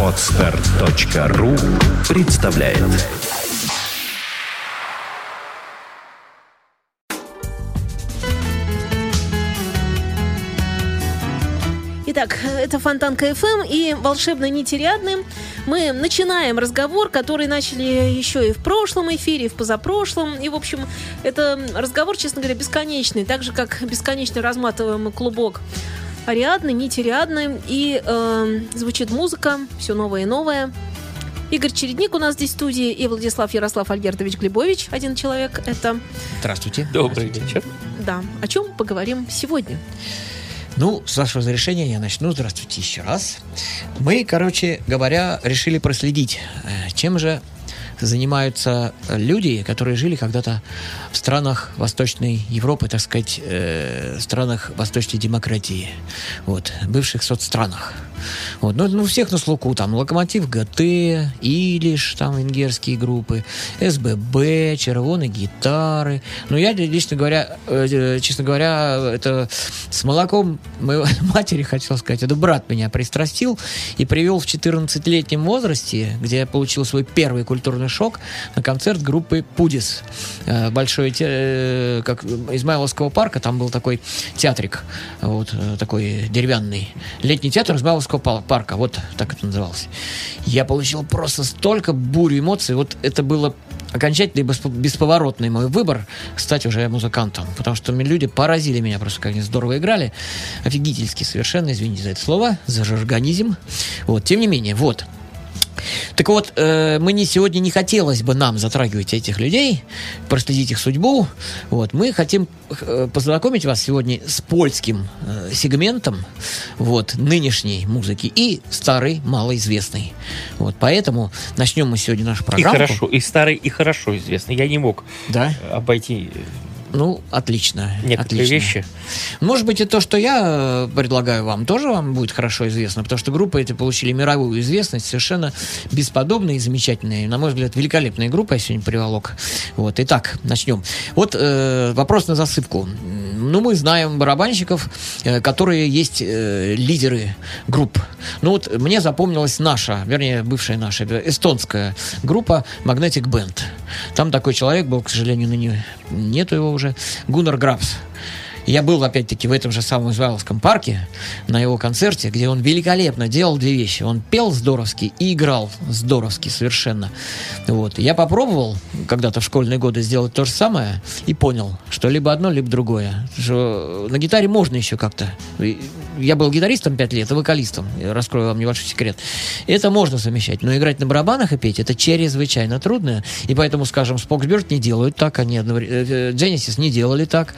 Отстар.ру представляет Итак, это Фонтанка КФМ и волшебно нетерядным. Мы начинаем разговор, который начали еще и в прошлом эфире, и в позапрошлом. И, в общем, это разговор, честно говоря, бесконечный. Так же, как бесконечно разматываем клубок Ариадны, нити Ариадны. И э, звучит музыка, все новое и новое. Игорь Чередник у нас здесь в студии и Владислав Ярослав Альгертович Глебович, один человек. Это... Здравствуйте. Добрый Здравствуйте. вечер. Да. О чем поговорим сегодня? Ну, с вашего разрешения я начну. Здравствуйте еще раз. Мы, короче говоря, решили проследить, э, чем же занимаются люди, которые жили когда-то в странах Восточной Европы, так сказать, э, странах Восточной демократии, вот, бывших соцстранах. Вот. Ну, ну, всех на слуху, там, Локомотив ГТ, Илиш, там, венгерские группы, СББ, Червоные гитары. Ну, я, лично говоря, э, честно говоря, это с молоком моей матери, хотел сказать, это брат меня пристрастил и привел в 14-летнем возрасте, где я получил свой первый культурный шок, на концерт группы Пудис. Э, Большой, те- э, как Измайловского парка, там был такой театрик, вот, э, такой деревянный. Летний театр Измайловского па- парка, вот так это называлось. Я получил просто столько бурю эмоций, вот это было окончательный бесповоротный мой выбор стать уже музыкантом, потому что люди поразили меня просто, как они здорово играли, офигительски совершенно, извините за это слово, жаргонизм. Вот, тем не менее, вот. Так вот, э, мы не сегодня не хотелось бы нам затрагивать этих людей, проследить их судьбу. Вот, мы хотим э, познакомить вас сегодня с польским э, сегментом вот, нынешней музыки и старой, малоизвестной. Вот, поэтому начнем мы сегодня нашу И программу. хорошо, и старый, и хорошо известный. Я не мог Да? обойти Ну, отлично. некоторые отлично. вещи. Может быть, и то, что я э, предлагаю вам, тоже вам будет хорошо известно, потому что группы эти получили мировую известность, совершенно бесподобные и замечательные. На мой взгляд, великолепная группа я сегодня приволок. Вот, итак, начнем. Вот э, вопрос на засыпку. Ну, мы знаем барабанщиков, э, которые есть э, лидеры групп. Ну, вот мне запомнилась наша, вернее, бывшая наша, эстонская группа Magnetic Band. Там такой человек был, к сожалению, ныне нету его уже, Гуннар Грабс. Я был, опять-таки, в этом же самом Измайловском парке на его концерте, где он великолепно делал две вещи. Он пел здоровски и играл здоровски совершенно. Вот. Я попробовал когда-то в школьные годы сделать то же самое и понял, что либо одно, либо другое. Что на гитаре можно еще как-то. Я был гитаристом пять лет и вокалистом. Я раскрою вам небольшой секрет. Это можно совмещать. Но играть на барабанах и петь это чрезвычайно трудно. И поэтому, скажем, Споксберт не делают так, они э, Genesis не делали так.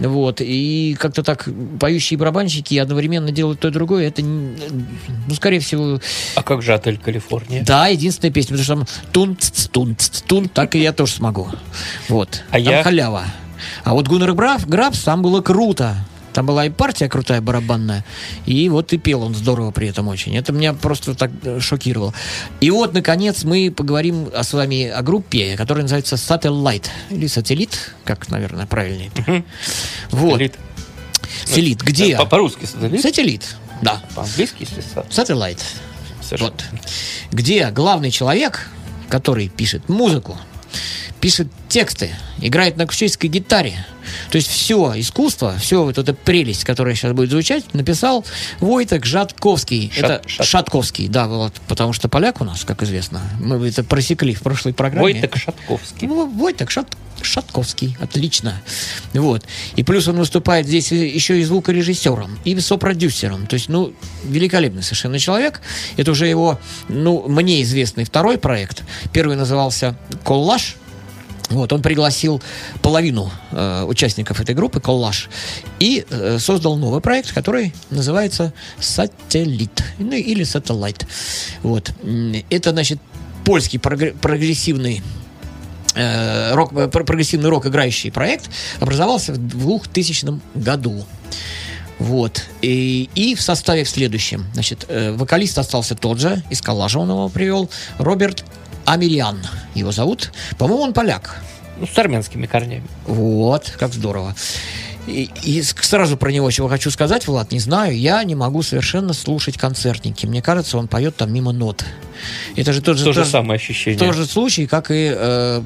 Вот. И как-то так поющие барабанщики одновременно делают то и другое. Это, ну, скорее всего, А как же отель Калифорния? да, единственная песня, потому что там тун тун тун так и я тоже смогу. Вот. А там я- халява. А вот Гуннер Граф, Грабс, там было круто. Там была и партия крутая барабанная, и вот и пел он здорово при этом очень. Это меня просто так э, шокировало. И вот, наконец, мы поговорим с вами о группе, которая называется Satellite, или Сателлит, как, наверное, правильнее. Вот. Сателлит. Сателлит, где? По- По-русски сателлит. Сателлит, да. По-английски, если Satellite. Вот. Где главный человек, который пишет музыку, пишет тексты, играет на акустической гитаре. То есть все искусство, все вот эта прелесть, которая сейчас будет звучать, написал Войтек Жатковский. Шат- это Шат- Шатковский, да, вот, потому что поляк у нас, как известно. Мы это просекли в прошлой программе. Войтек Шатковский. Ну, Войтек Шат, Шатковский, отлично. Вот. И плюс он выступает здесь еще и звукорежиссером, и сопродюсером. То есть, ну, великолепный совершенно человек. Это уже его, ну, мне известный второй проект. Первый назывался «Коллаж», вот, он пригласил половину э, участников этой группы, коллаж, и э, создал новый проект, который называется «Сателлит», ну, или «Сателлайт». Вот. Это, значит, польский прогре- прогрессивный э, рок, э, про- прогрессивный рок играющий проект образовался в 2000 году. Вот. И, и в составе в следующем. Значит, э, вокалист остался тот же, из коллажа он его привел, Роберт Амельян его зовут. По-моему, он поляк. Ну, с армянскими корнями. Вот, как здорово. И, и сразу про него чего хочу сказать, Влад, не знаю, я не могу совершенно слушать концертники. Мне кажется, он поет там мимо нот. Это же тот же, То же тот- самое ощущение. тот же случай, как и э,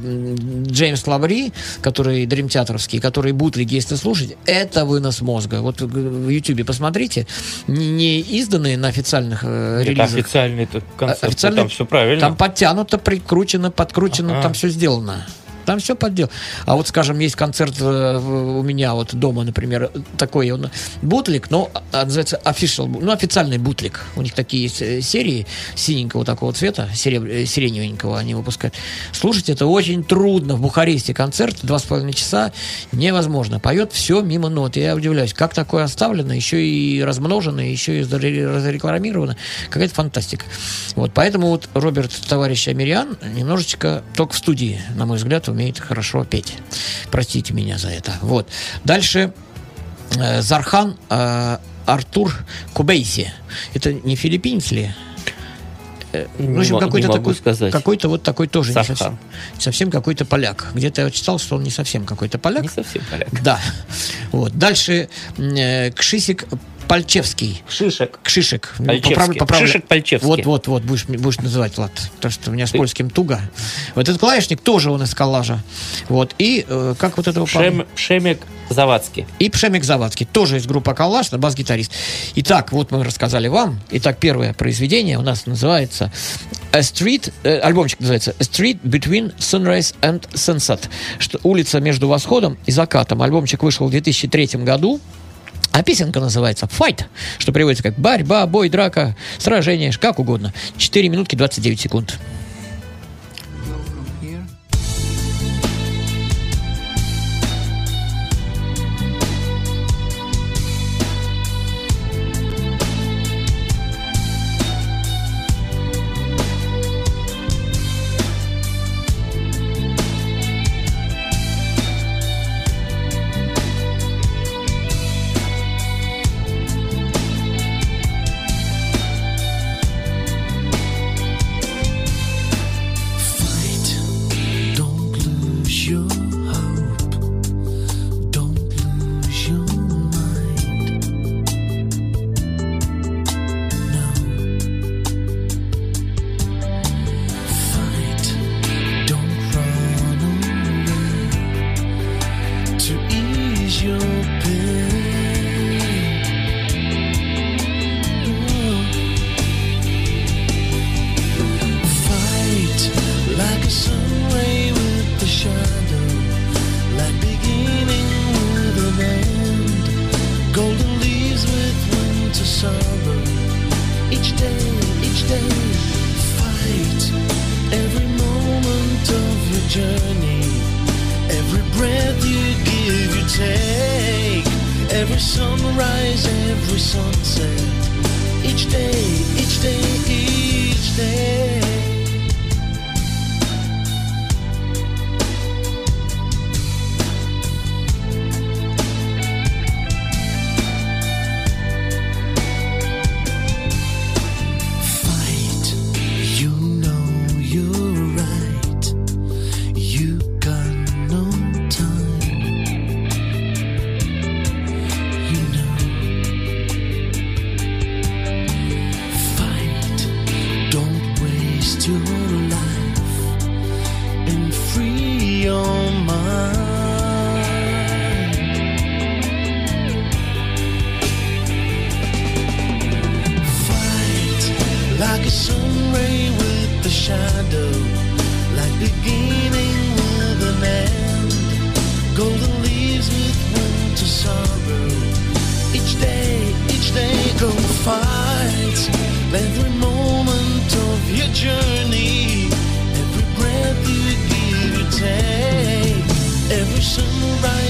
Джеймс Лаври, который дримтеатровский, который бутлеги, если слушать, это вынос мозга. Вот в Ютубе посмотрите, не, не изданные на официальных э, Это релизах. официальный концерт, Официальный- там все правильно. Там подтянуто, прикручено, подкручено, Ага. там все сделано. Там все поддел. А вот, скажем, есть концерт э, у меня вот дома, например, такой он бутлик, но а, называется official, ну, официальный бутлик. У них такие есть э, серии синенького такого цвета, сереб- э, сиреневенького они выпускают. Слушать это очень трудно. В Бухаресте концерт, два с половиной часа, невозможно. Поет все мимо нот. Я удивляюсь, как такое оставлено, еще и размножено, еще и разрекламировано. Какая-то фантастика. Вот, поэтому вот Роберт, товарищ Амириан, немножечко только в студии, на мой взгляд, умеет хорошо петь. Простите меня за это. Вот. Дальше э, Зархан э, Артур Кубейси. Это не филиппинец ли? Э, Не в общем, какой-то такой, сказать. какой-то вот такой тоже не совсем, совсем какой-то поляк. Где-то я читал, что он не совсем какой-то поляк. Не совсем поляк. Да. Вот. Дальше э, Кшисик Пальчевский. Шишек. Кшишек. Ну, Пальчевский. поправлю. Кшишек Пальчевский. Вот, вот, вот, будешь, будешь называть, Влад. То, что у меня с польским туго. Вот этот клавишник тоже он из коллажа. Вот. И э, как вот этого парня? Пшем- Пшемик Завадский. И Пшемик Завадский, тоже из группы «Калаш», на бас-гитарист. Итак, вот мы рассказали вам. Итак, первое произведение у нас называется A Street, э, альбомчик называется A Street Between Sunrise and Sunset. Что, улица между восходом и закатом. Альбомчик вышел в 2003 году. А песенка называется «Fight», что переводится как «борьба», «бой», «драка», «сражение», как угодно. 4 минутки 29 секунд. Journey, every breath you give, you take, every sunrise, every sunset. Each day, each day, each day. Each day, each day, go fight. Every moment of your journey, every breath you give, you take. Every sunrise,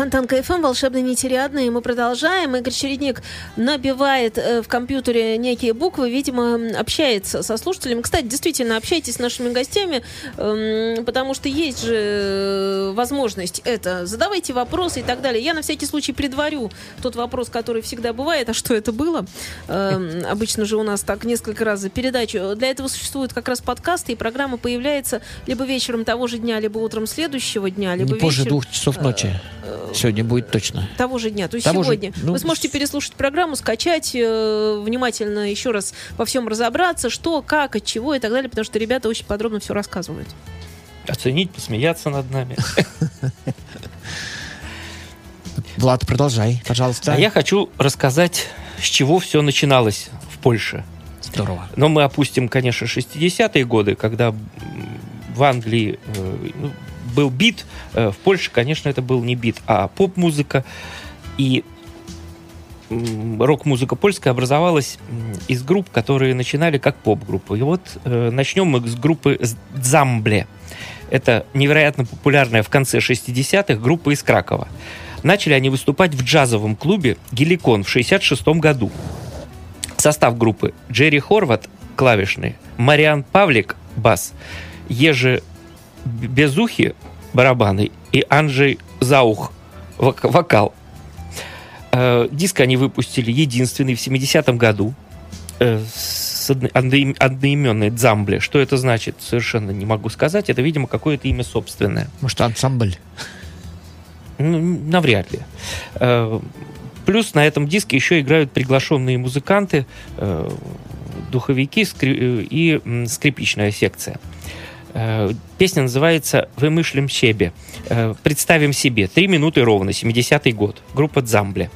Это Фонтанка ФМ, волшебный нетериадный, мы продолжаем. Игорь Чередник набивает э, в компьютере некие буквы, видимо, общается со слушателями. Кстати, действительно, общайтесь с нашими гостями, эм, потому что есть же э, возможность это. Задавайте вопросы и так далее. Я на всякий случай предварю тот вопрос, который всегда бывает, а что это было? Эм, Обычно же у нас так несколько раз за передачу. Для этого существуют как раз подкасты, и программа появляется либо вечером того же дня, либо утром следующего дня, либо Не позже вечером- двух часов ночи. Сегодня будет точно. того же дня, то есть Того же- сегодня. ну, Вы сможете переслушать программу, скачать, э, внимательно еще раз во всем разобраться, что, как, от чего и так далее, потому что ребята очень подробно все рассказывают. Оценить, посмеяться над нами. Влад, продолжай, пожалуйста. А я хочу рассказать, с чего все начиналось в Польше. Здорово. Но мы опустим, конечно, 60-е годы, когда в Англии э, ну, был бит. Э, В Польше, конечно, это был не бит, а поп-музыка. И рок-музыка польская образовалась из групп, которые начинали как поп-группы. И вот э, начнем мы с группы «Дзамбле». Это невероятно популярная в конце 60-х группа из Кракова. Начали они выступать в джазовом клубе «Геликон» в 66 году. Состав группы Джерри Хорват – клавишный, Мариан Павлик – бас, Ежи Безухи – барабаны и Анджей Заух – вок- вокал. Э, Диск они выпустили единственный в 70-м году э, с одно- одноим- одноименной «Дзамбле». Что это значит, совершенно не могу сказать. Это, видимо, какое-то имя собственное. Может, ансамбль? Ну, навряд ли. Э, Плюс на этом диске еще играют приглашенные музыканты, духовики и скрипичная секция. Э, Песня называется «Вымышлим себе». Э, Представим себе. Три минуты ровно, 70-й год. Группа «Дзамбле».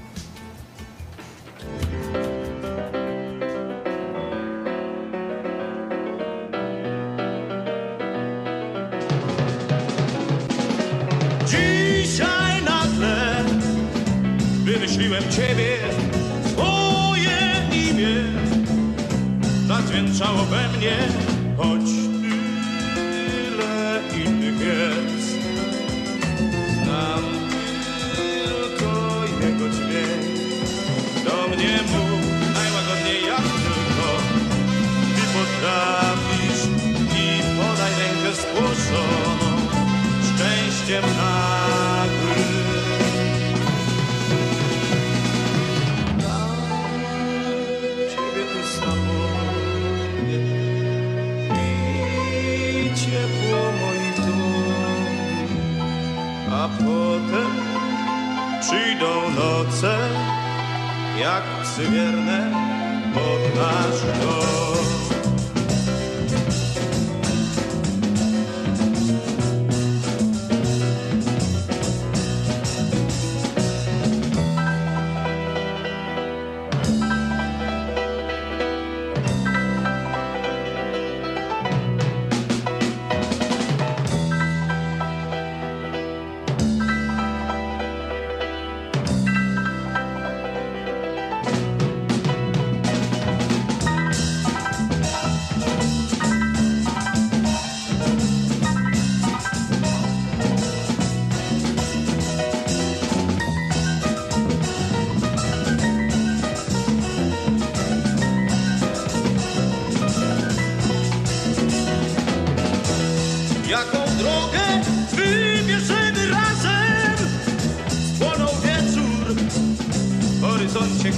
Moich dłoni, a potem przyjdą noce jak psy pod nasz dom.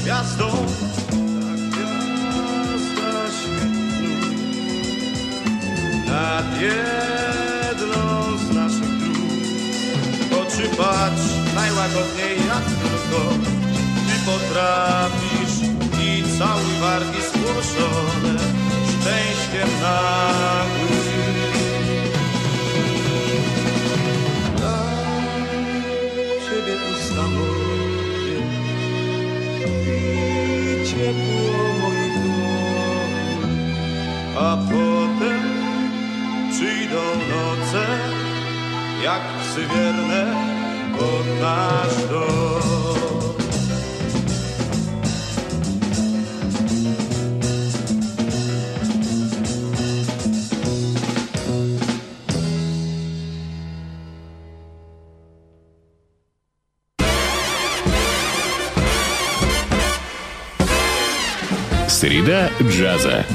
Gwiazdą. Ta gwiazda świetli nad jedną z naszych dróg. Oczy patrz najłagodniej jak tylko ty potrafisz i cały wargi spłoszone szczęściem. Ciebie a potem przyjdą jak przywierne pod nasz dom. Среда джаза.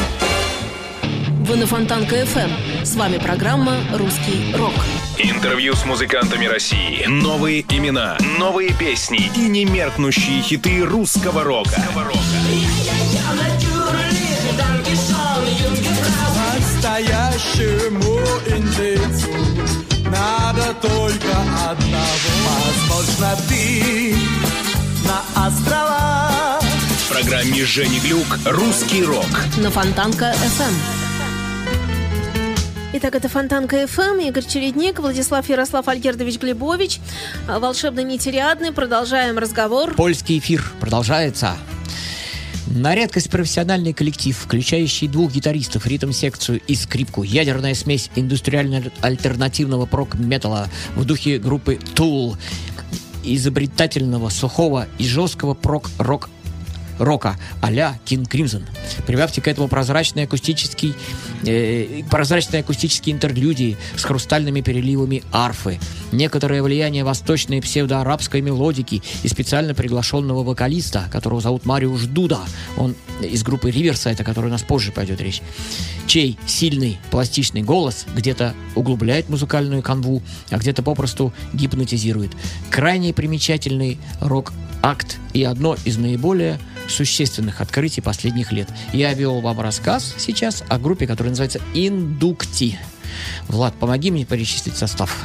Вы на Фонтанка FM. С вами программа «Русский рок». Интервью с музыкантами России. Новые имена, новые песни и немеркнущие хиты русского рока. Настоящему индейцу надо только одного. Возможно, ты на острова В программе Жени Глюк «Русский рок». на Фонтанка FM. Итак, это Фонтанка FM, Игорь Чередник, Владислав Ярослав Альгердович Глебович, а, волшебный нити Риадны. Продолжаем разговор. Польский эфир продолжается. На редкость профессиональный коллектив, включающий двух гитаристов, ритм-секцию и скрипку, ядерная смесь индустриально-альтернативного прок-металла в духе группы Tool, изобретательного, сухого и жесткого прок-рок рока а-ля King Crimson. Прибавьте к этому прозрачный акустический, э, прозрачные акустические интерлюдии с хрустальными переливами арфы, некоторое влияние восточной псевдоарабской мелодики и специально приглашенного вокалиста, которого зовут Мариуш Дуда. Он из группы Риверсайта, о которой у нас позже пойдет речь, чей сильный пластичный голос где-то углубляет музыкальную канву, а где-то попросту гипнотизирует. Крайне примечательный рок-акт и одно из наиболее существенных открытий последних лет. Я вел вам рассказ сейчас о группе, которая называется «Индукти». Влад, помоги мне перечислить состав.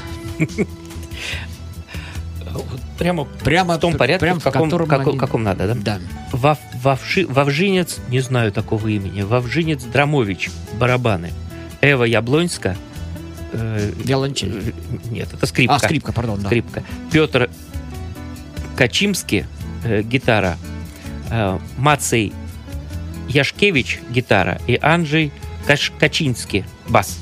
Прямо, Прямо в том порядке, прямо в каком, в котором каком- они- каком надо, да? Да. Вав, Вавши- Вавжинец, не знаю такого имени, Вавжинец Драмович, барабаны. Эва Яблоньска, э, Виолончель. э, нет, это скрипка. А, скрипка, пардон, да. Скрипка. Петр Качимский, э, гитара. Э, Мацей Яшкевич, гитара. И Анджей Каш- Качинский, бас.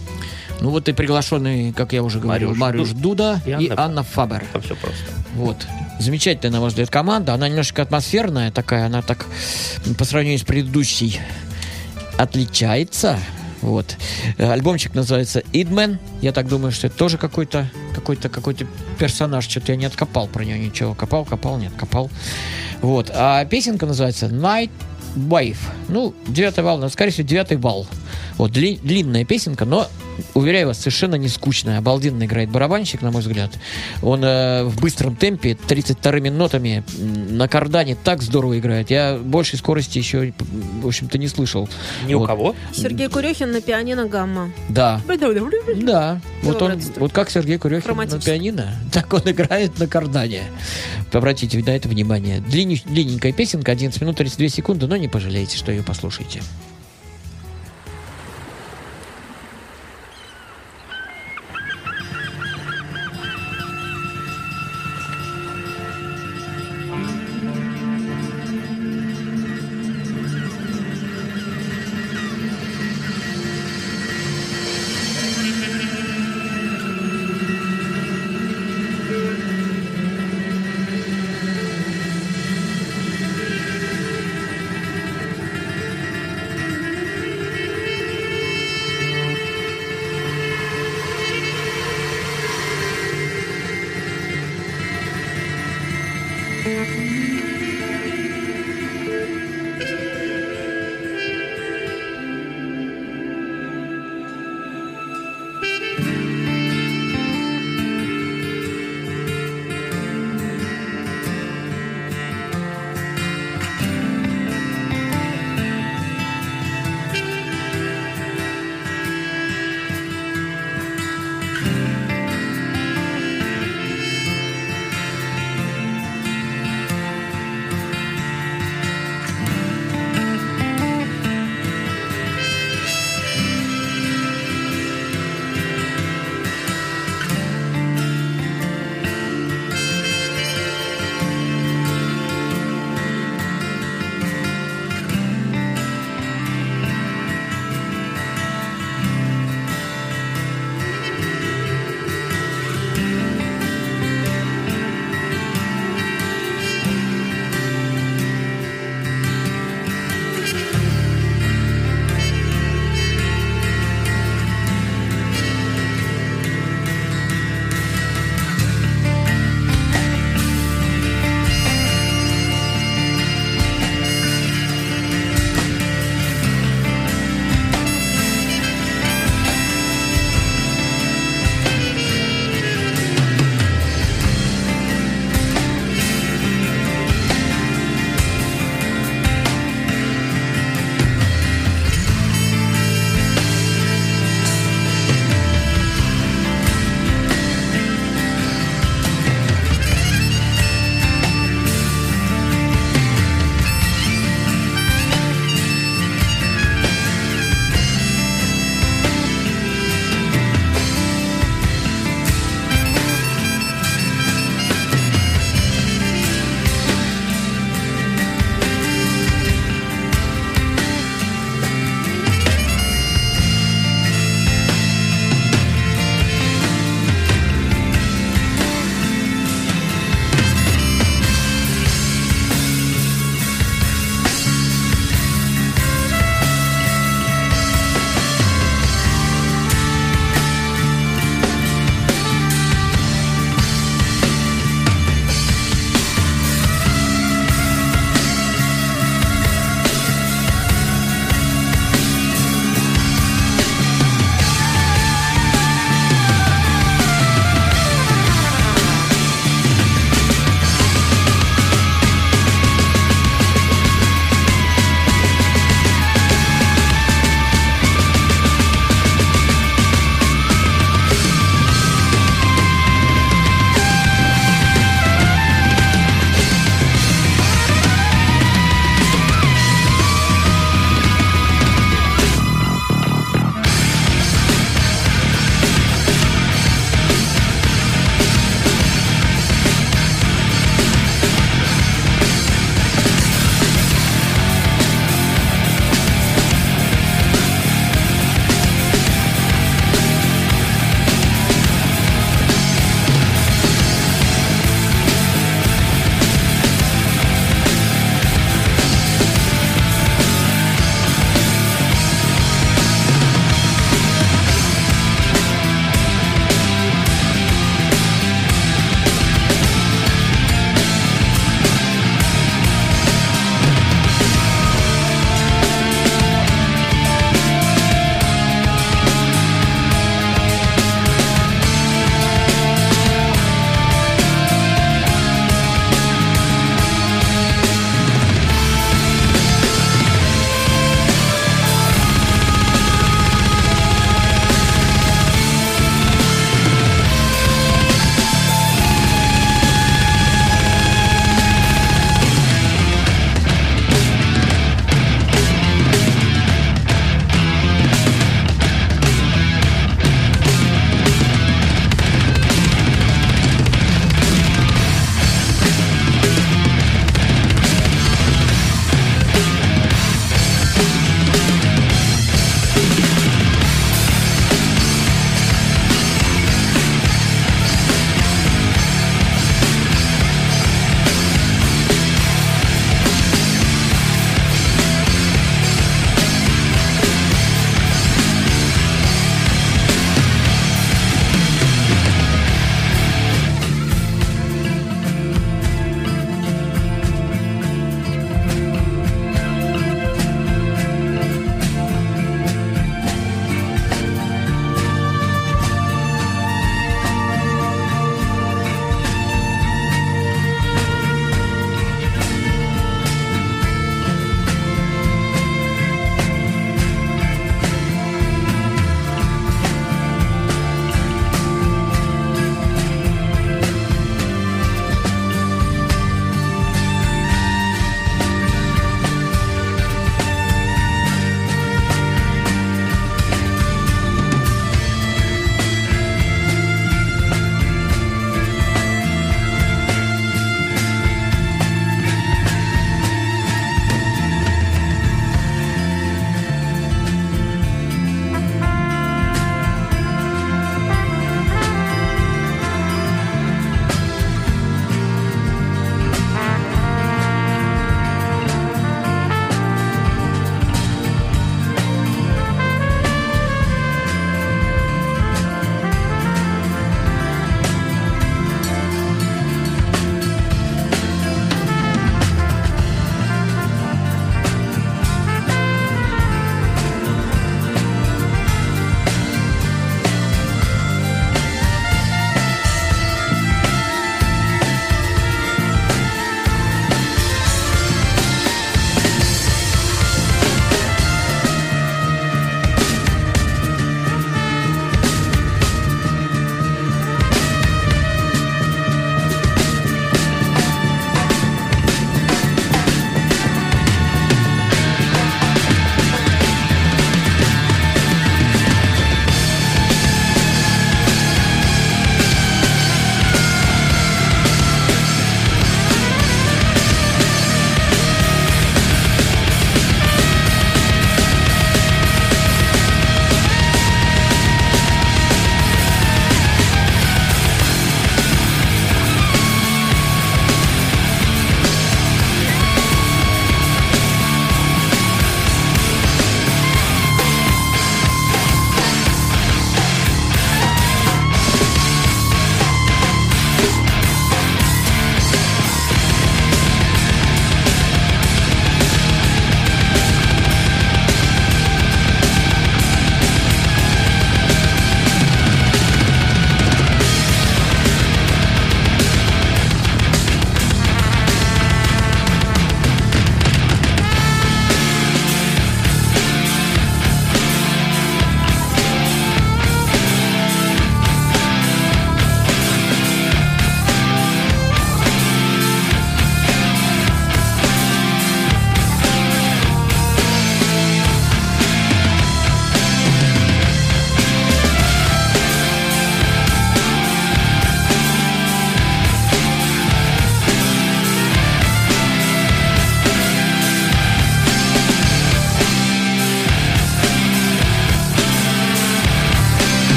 Ну вот и приглашенный, как я уже говорил, Мариуш Мариуш Ду- Дуда и и Анна Анна Фабер. Там все просто. Вот. Замечательная, на мой взгляд, команда. Она немножко атмосферная такая, она так по сравнению с предыдущей отличается. Вот. Э, Альбомчик называется «Идмен». Я так думаю, что это тоже какой-то какой-то какой-то персонаж. Что-то я не откопал про нее ничего. Копал, копал, не откопал. Вот. А песенка называется «Night Wave». Ну, девятый вал, ну, скорее всего, девятый вал. Вот, дли- длинная песенка, но, уверяю вас, совершенно не скучная. Обалденно играет барабанщик, на мой взгляд. Он э, в быстром темпе, 32 нотами на кардане так здорово играет. Я большей скорости еще, в общем-то, не слышал. Ни у Вот. кого. Сергей Курехин на пианино гамма. Да. Да, вот он, вот как Сергей Курехин на пианино, так он играет на кардане. Обратите на это внимание. Длинненькая песенка, 11 минут 32 секунды, но не пожалеете, что ее послушаете.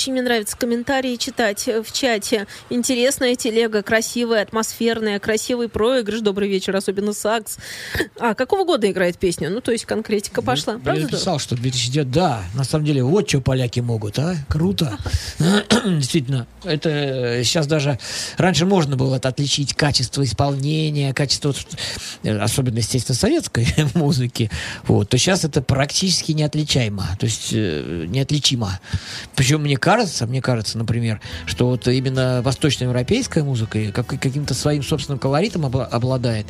Очень мне нравится комментарии читать э, в чате. Интересная телега, красивая, атмосферная, красивый проигрыш. Добрый вечер, особенно сакс. А какого года играет песня? Ну, то есть конкретика пошла. Я Правда? писал, что 2009, да, на самом деле, вот что поляки могут, а, круто. Действительно, это сейчас даже, раньше можно было это отличить качество исполнения, качество, э, особенно, естественно, советской музыки, вот, то сейчас это практически неотличаемо, то есть э, неотличимо. Причем мне кажется, мне кажется, например, что вот именно восточноевропейская музыка как, каким-то своим собственным колоритом обла- обладает,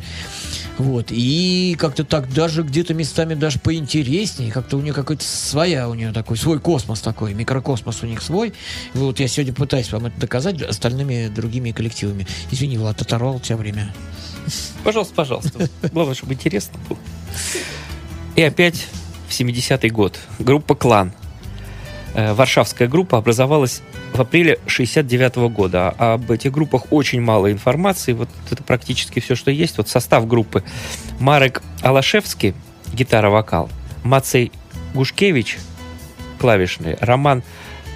вот. И как-то так даже где-то местами даже поинтереснее. Как-то у нее какой-то своя, у нее такой свой космос такой, микрокосмос у них свой. Вот я сегодня пытаюсь вам это доказать остальными другими коллективами. Извини, Влад, оторвал у тебя время. Пожалуйста, пожалуйста. Главное, чтобы интересно было. И опять в 70-й год. Группа «Клан». Э, Варшавская группа образовалась в апреле 69 года. А об этих группах очень мало информации. Вот это практически все, что есть. Вот состав группы. Марек Алашевский, гитара-вокал. Мацей Гушкевич, клавишные. Роман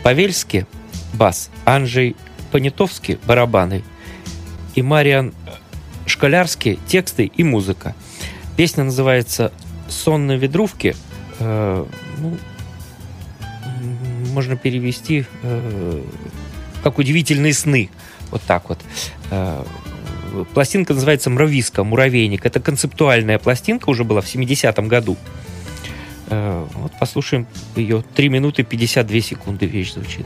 Павельский, бас. Анджей Понятовский, барабаны. И Мариан Школярский, тексты и музыка. Песня называется «Сон на ветрувке». Э, ну, можно перевести э, как «Удивительные сны». Вот так вот. Э, пластинка называется «Мрависка», «Муравейник». Это концептуальная пластинка, уже была в 70-м году. Э, вот послушаем ее. 3 минуты 52 секунды вещь звучит.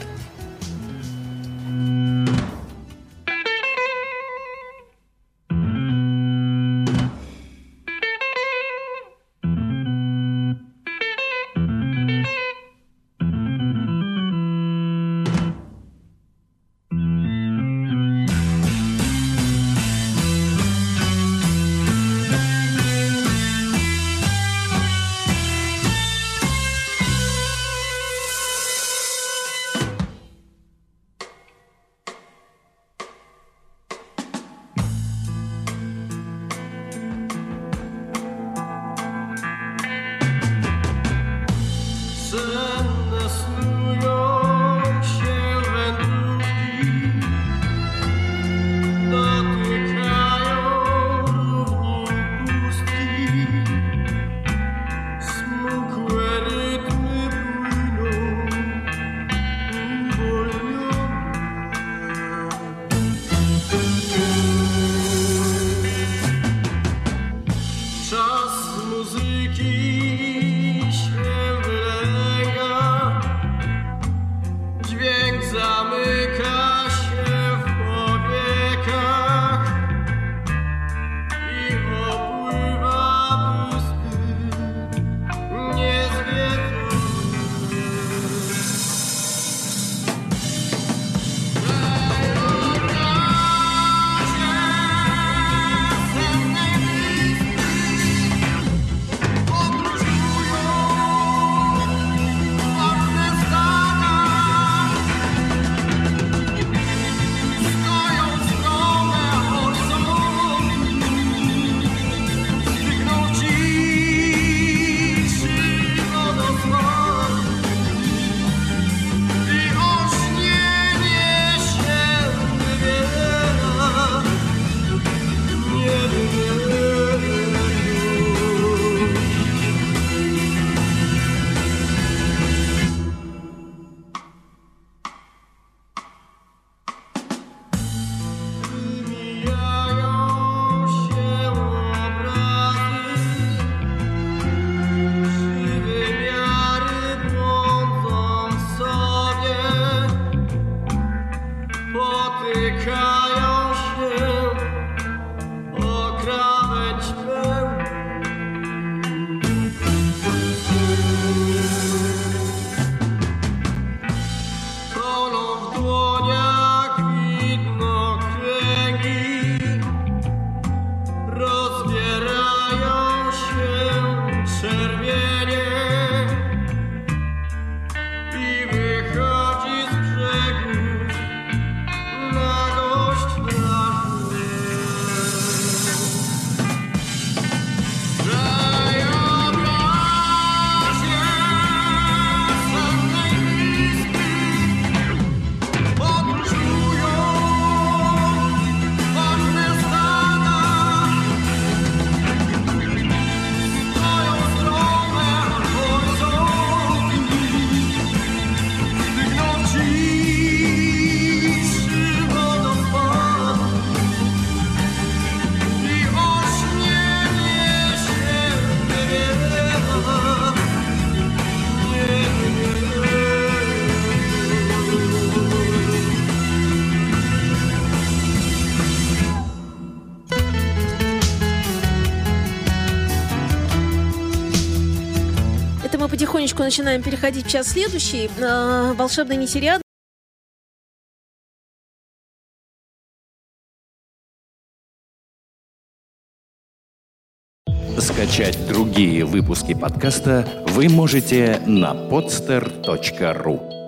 Начинаем переходить в час следующий. Э, волшебный нетериад. Скачать другие выпуски подкаста вы можете на podster.ru